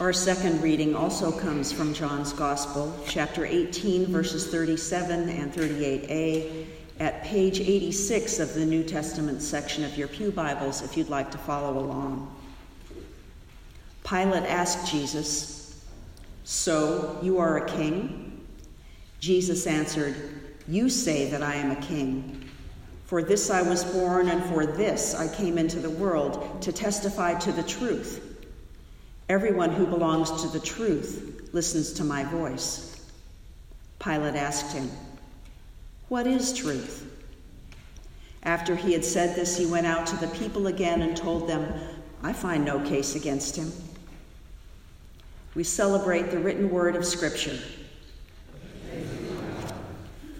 Our second reading also comes from John's Gospel, chapter 18, verses 37 and 38a, at page 86 of the New Testament section of your Pew Bibles, if you'd like to follow along. Pilate asked Jesus, So you are a king? Jesus answered, You say that I am a king. For this I was born, and for this I came into the world, to testify to the truth. Everyone who belongs to the truth listens to my voice. Pilate asked him, What is truth? After he had said this, he went out to the people again and told them, I find no case against him. We celebrate the written word of Scripture.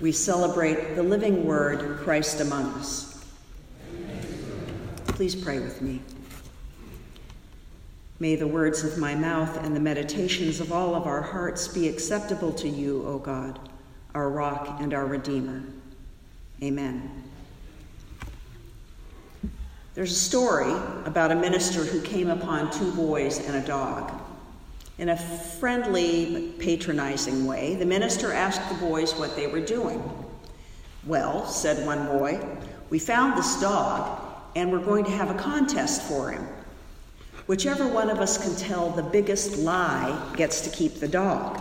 We celebrate the living word, Christ among us. Please pray with me. May the words of my mouth and the meditations of all of our hearts be acceptable to you, O God, our rock and our Redeemer. Amen. There's a story about a minister who came upon two boys and a dog. In a friendly patronizing way, the minister asked the boys what they were doing. Well, said one boy, we found this dog and we're going to have a contest for him. Whichever one of us can tell the biggest lie gets to keep the dog.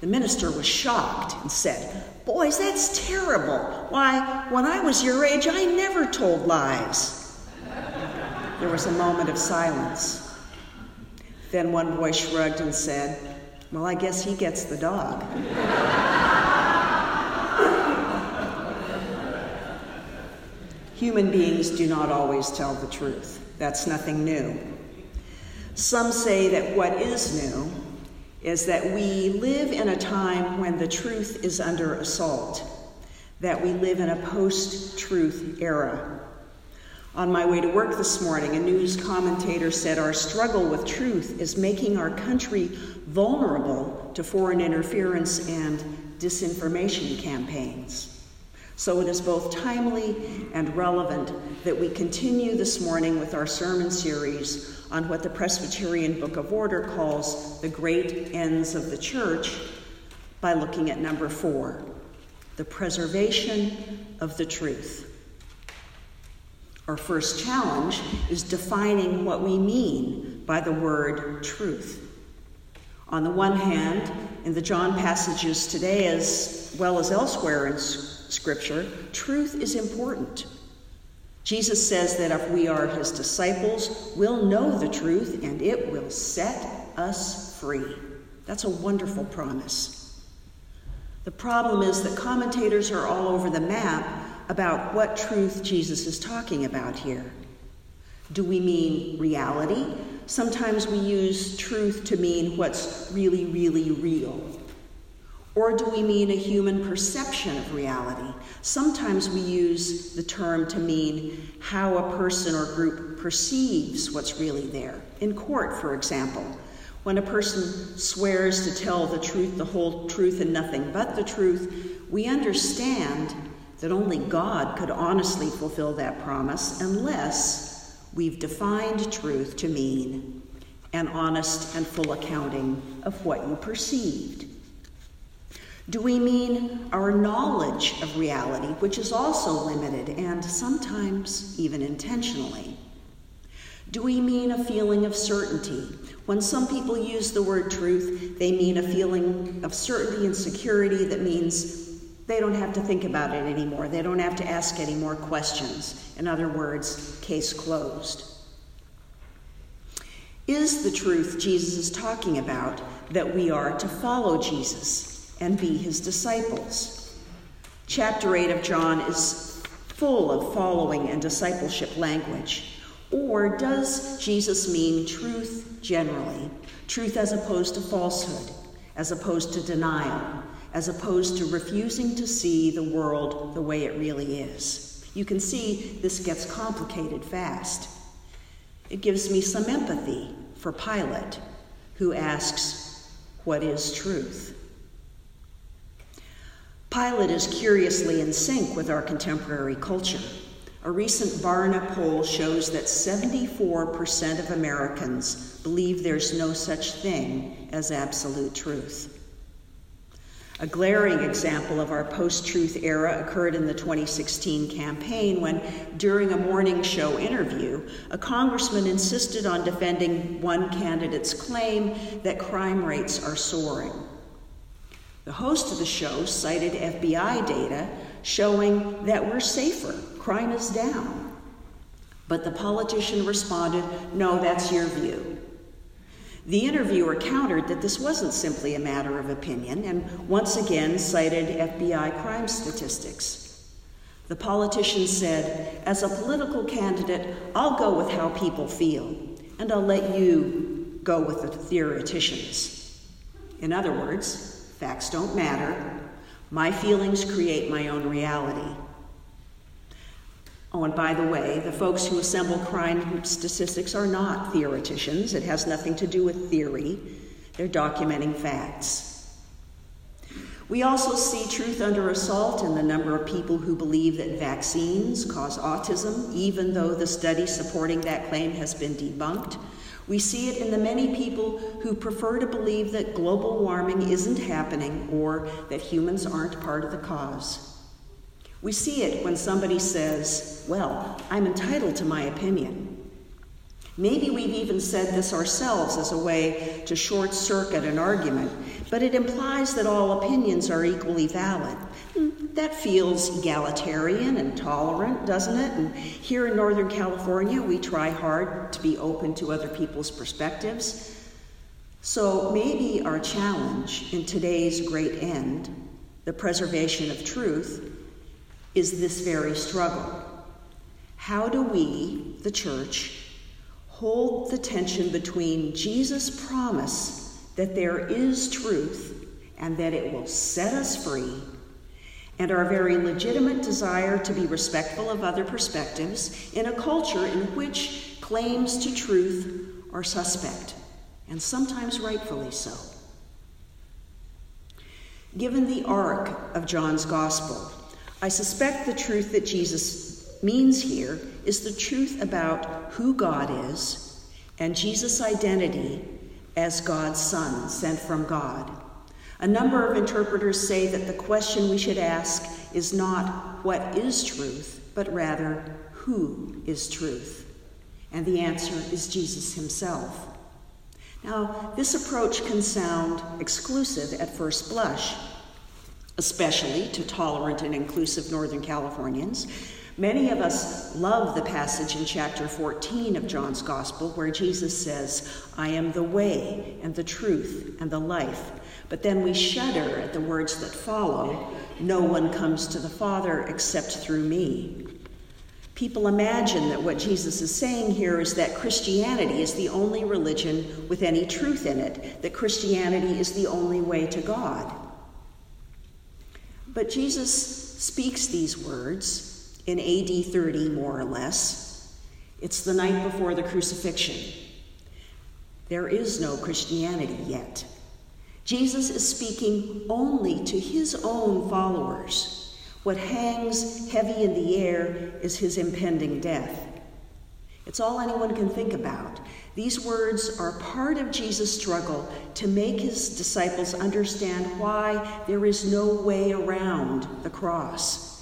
The minister was shocked and said, Boys, that's terrible. Why, when I was your age, I never told lies. There was a moment of silence. Then one boy shrugged and said, Well, I guess he gets the dog. Human beings do not always tell the truth. That's nothing new. Some say that what is new is that we live in a time when the truth is under assault, that we live in a post truth era. On my way to work this morning, a news commentator said our struggle with truth is making our country vulnerable to foreign interference and disinformation campaigns. So it is both timely and relevant that we continue this morning with our sermon series on what the Presbyterian Book of Order calls the great ends of the church by looking at number four the preservation of the truth. Our first challenge is defining what we mean by the word truth. On the one hand, in the John passages today, as well as elsewhere in Scripture, truth is important. Jesus says that if we are his disciples, we'll know the truth and it will set us free. That's a wonderful promise. The problem is that commentators are all over the map about what truth Jesus is talking about here. Do we mean reality? Sometimes we use truth to mean what's really, really real. Or do we mean a human perception of reality? Sometimes we use the term to mean how a person or group perceives what's really there. In court, for example, when a person swears to tell the truth, the whole truth, and nothing but the truth, we understand that only God could honestly fulfill that promise unless we've defined truth to mean an honest and full accounting of what you perceived. Do we mean our knowledge of reality, which is also limited and sometimes even intentionally? Do we mean a feeling of certainty? When some people use the word truth, they mean a feeling of certainty and security that means they don't have to think about it anymore. They don't have to ask any more questions. In other words, case closed. Is the truth Jesus is talking about that we are to follow Jesus? And be his disciples. Chapter 8 of John is full of following and discipleship language. Or does Jesus mean truth generally? Truth as opposed to falsehood, as opposed to denial, as opposed to refusing to see the world the way it really is. You can see this gets complicated fast. It gives me some empathy for Pilate, who asks, What is truth? Pilate is curiously in sync with our contemporary culture. A recent Barna poll shows that 74% of Americans believe there's no such thing as absolute truth. A glaring example of our post truth era occurred in the 2016 campaign when, during a morning show interview, a congressman insisted on defending one candidate's claim that crime rates are soaring. The host of the show cited FBI data showing that we're safer, crime is down. But the politician responded, No, that's your view. The interviewer countered that this wasn't simply a matter of opinion and once again cited FBI crime statistics. The politician said, As a political candidate, I'll go with how people feel, and I'll let you go with the theoreticians. In other words, facts don't matter. My feelings create my own reality. Oh, and by the way, the folks who assemble crime statistics are not theoreticians. It has nothing to do with theory, they're documenting facts. We also see truth under assault in the number of people who believe that vaccines cause autism, even though the study supporting that claim has been debunked. We see it in the many people who prefer to believe that global warming isn't happening or that humans aren't part of the cause. We see it when somebody says, Well, I'm entitled to my opinion. Maybe we've even said this ourselves as a way to short circuit an argument, but it implies that all opinions are equally valid. Hmm, that feels egalitarian and tolerant, doesn't it? And here in Northern California, we try hard to be open to other people's perspectives. So maybe our challenge in today's great end, the preservation of truth, is this very struggle. How do we, the church, hold the tension between Jesus' promise that there is truth and that it will set us free, and our very legitimate desire to be respectful of other perspectives in a culture in which claims to truth are suspect, and sometimes rightfully so? Given the arc of John's Gospel, I suspect the truth that Jesus means here is the truth about who God is and Jesus' identity as God's Son, sent from God. A number of interpreters say that the question we should ask is not what is truth, but rather who is truth? And the answer is Jesus himself. Now, this approach can sound exclusive at first blush especially to tolerant and inclusive Northern Californians. Many of us love the passage in chapter 14 of John's Gospel where Jesus says, I am the way and the truth and the life. But then we shudder at the words that follow No one comes to the Father except through me. People imagine that what Jesus is saying here is that Christianity is the only religion with any truth in it, that Christianity is the only way to God. But Jesus speaks these words in AD 30, more or less. It's the night before the crucifixion. There is no Christianity yet. Jesus is speaking only to his own followers. What hangs heavy in the air is his impending death. It's all anyone can think about. These words are part of Jesus' struggle to make his disciples understand why there is no way around the cross.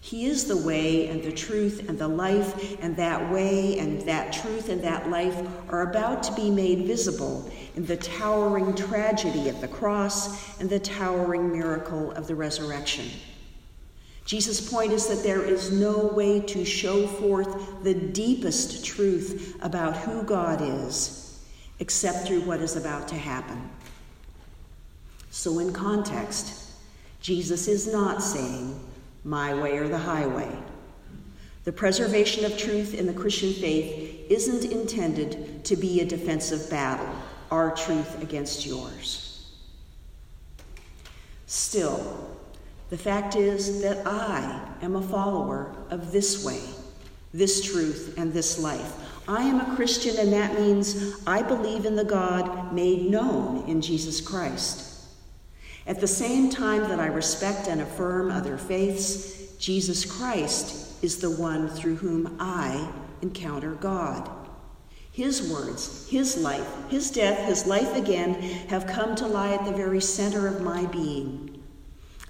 He is the way and the truth and the life, and that way and that truth and that life are about to be made visible in the towering tragedy of the cross and the towering miracle of the resurrection. Jesus' point is that there is no way to show forth the deepest truth about who God is except through what is about to happen. So, in context, Jesus is not saying, my way or the highway. The preservation of truth in the Christian faith isn't intended to be a defensive battle, our truth against yours. Still, the fact is that I am a follower of this way, this truth, and this life. I am a Christian, and that means I believe in the God made known in Jesus Christ. At the same time that I respect and affirm other faiths, Jesus Christ is the one through whom I encounter God. His words, His life, His death, His life again have come to lie at the very center of my being.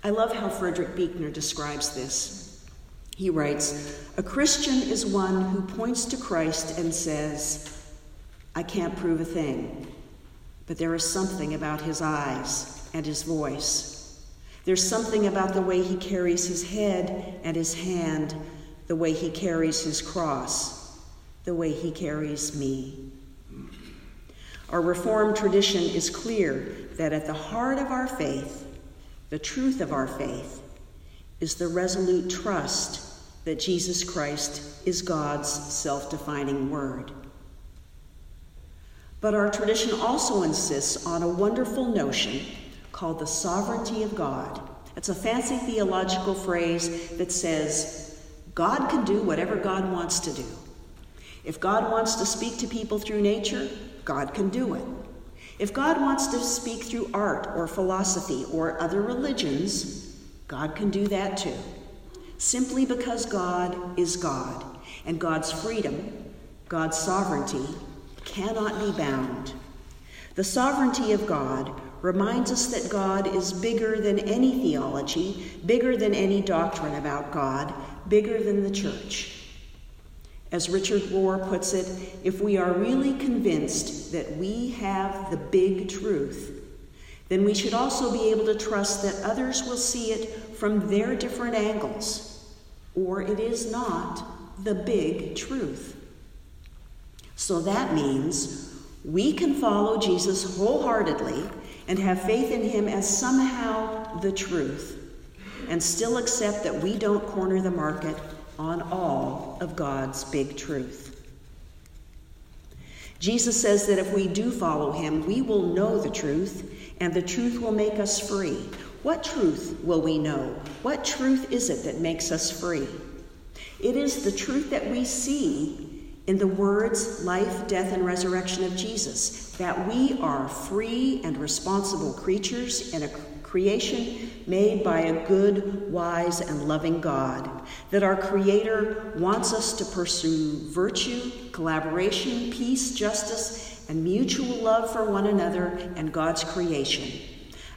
I love how Frederick Buechner describes this. He writes A Christian is one who points to Christ and says, I can't prove a thing, but there is something about his eyes and his voice. There's something about the way he carries his head and his hand, the way he carries his cross the way he carries me. Our Reformed tradition is clear that at the heart of our faith, the truth of our faith, is the resolute trust that Jesus Christ is God's self defining word. But our tradition also insists on a wonderful notion called the sovereignty of God. It's a fancy theological phrase that says God can do whatever God wants to do. If God wants to speak to people through nature, God can do it. If God wants to speak through art or philosophy or other religions, God can do that too. Simply because God is God, and God's freedom, God's sovereignty, cannot be bound. The sovereignty of God reminds us that God is bigger than any theology, bigger than any doctrine about God, bigger than the church. As Richard Rohr puts it, if we are really convinced that we have the big truth, then we should also be able to trust that others will see it from their different angles, or it is not the big truth. So that means we can follow Jesus wholeheartedly and have faith in him as somehow the truth, and still accept that we don't corner the market on all of God's big truth. Jesus says that if we do follow him, we will know the truth, and the truth will make us free. What truth will we know? What truth is it that makes us free? It is the truth that we see in the words, life, death, and resurrection of Jesus, that we are free and responsible creatures in a creation made by a good, wise, and loving God, that our Creator wants us to pursue virtue, collaboration, peace, justice, and mutual love for one another and God's creation.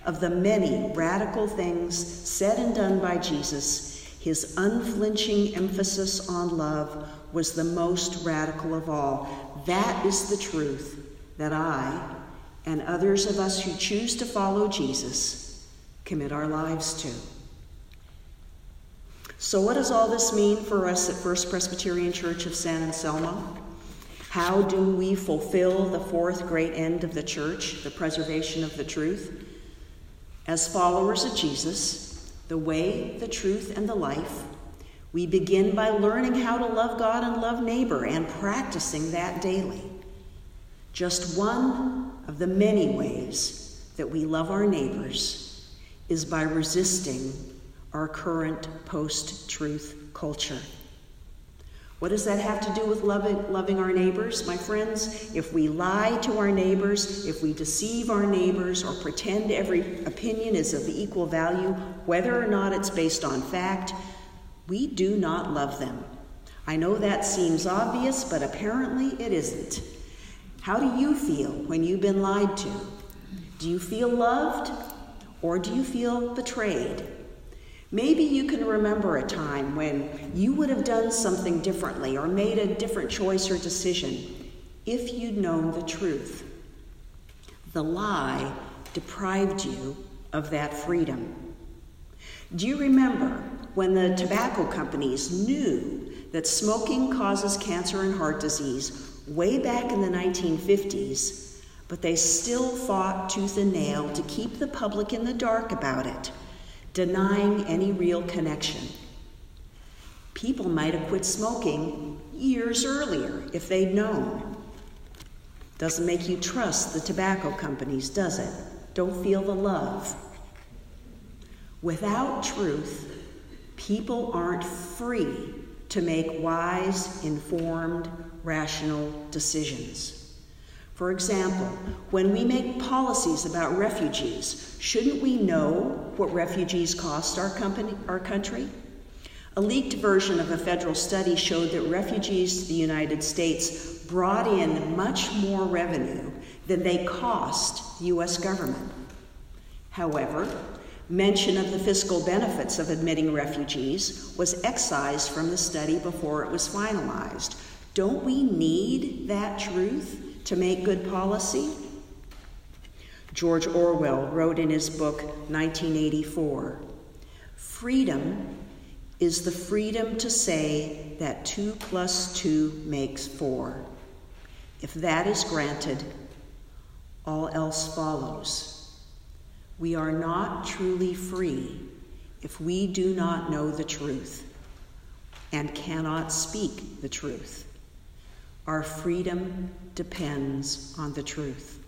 Of the many radical things said and done by Jesus, his unflinching emphasis on love was the most radical of all. That is the truth that I and others of us who choose to follow Jesus commit our lives to. So, what does all this mean for us at First Presbyterian Church of San Anselmo? How do we fulfill the fourth great end of the church, the preservation of the truth? As followers of Jesus, the way, the truth, and the life, we begin by learning how to love God and love neighbor and practicing that daily. Just one of the many ways that we love our neighbors is by resisting our current post truth culture. What does that have to do with loving, loving our neighbors, my friends? If we lie to our neighbors, if we deceive our neighbors, or pretend every opinion is of equal value, whether or not it's based on fact, we do not love them. I know that seems obvious, but apparently it isn't. How do you feel when you've been lied to? Do you feel loved? Or do you feel betrayed? Maybe you can remember a time when you would have done something differently or made a different choice or decision if you'd known the truth. The lie deprived you of that freedom. Do you remember when the tobacco companies knew that smoking causes cancer and heart disease way back in the 1950s but they still fought tooth and nail to keep the public in the dark about it, denying any real connection. People might have quit smoking years earlier if they'd known. Doesn't make you trust the tobacco companies, does it? Don't feel the love. Without truth, people aren't free to make wise, informed, rational decisions. For example, when we make policies about refugees, shouldn't we know what refugees cost our, company, our country? A leaked version of a federal study showed that refugees to the United States brought in much more revenue than they cost the U.S. government. However, mention of the fiscal benefits of admitting refugees was excised from the study before it was finalized. Don't we need that truth to make good policy? George Orwell wrote in his book 1984 Freedom is the freedom to say that 2 plus 2 makes 4. If that is granted, all else follows. We are not truly free if we do not know the truth and cannot speak the truth. Our freedom depends on the truth.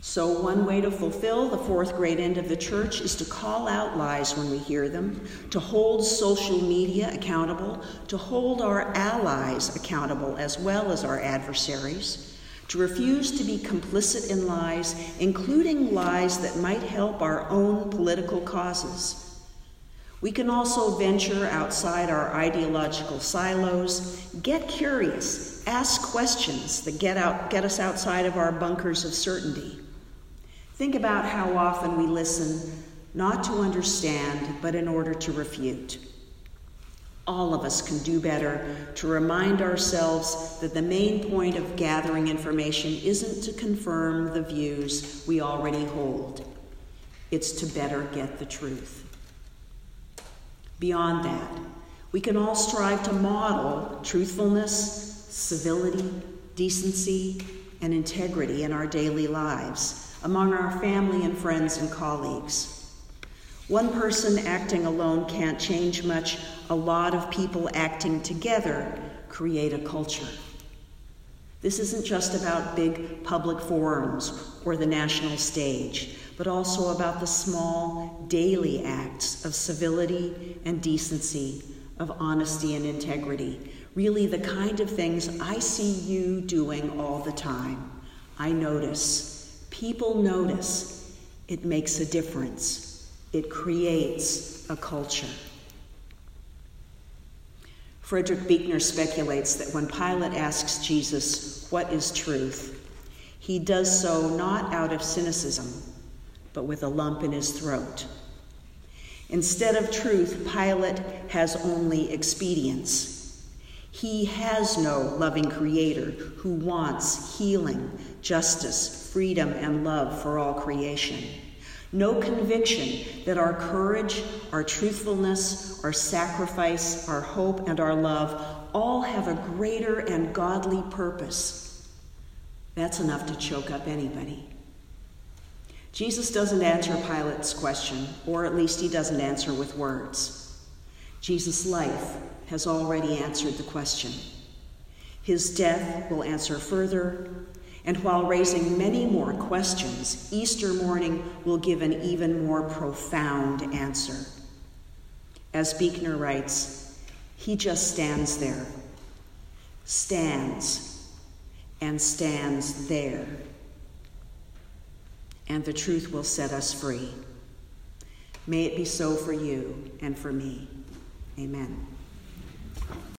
So, one way to fulfill the fourth great end of the church is to call out lies when we hear them, to hold social media accountable, to hold our allies accountable as well as our adversaries, to refuse to be complicit in lies, including lies that might help our own political causes. We can also venture outside our ideological silos, get curious, ask questions that get, out, get us outside of our bunkers of certainty. Think about how often we listen not to understand, but in order to refute. All of us can do better to remind ourselves that the main point of gathering information isn't to confirm the views we already hold, it's to better get the truth. Beyond that, we can all strive to model truthfulness, civility, decency, and integrity in our daily lives among our family and friends and colleagues. One person acting alone can't change much. A lot of people acting together create a culture. This isn't just about big public forums or the national stage, but also about the small daily acts of civility and decency, of honesty and integrity. Really, the kind of things I see you doing all the time. I notice People notice. It makes a difference. It creates a culture. Frederick Buechner speculates that when Pilate asks Jesus, What is truth? he does so not out of cynicism, but with a lump in his throat. Instead of truth, Pilate has only expedience. He has no loving creator who wants healing, justice, freedom, and love for all creation. No conviction that our courage, our truthfulness, our sacrifice, our hope, and our love all have a greater and godly purpose. That's enough to choke up anybody. Jesus doesn't answer Pilate's question, or at least he doesn't answer with words. Jesus' life has already answered the question. His death will answer further, and while raising many more questions, Easter morning will give an even more profound answer. As Buechner writes, he just stands there, stands, and stands there. And the truth will set us free. May it be so for you and for me. Amen.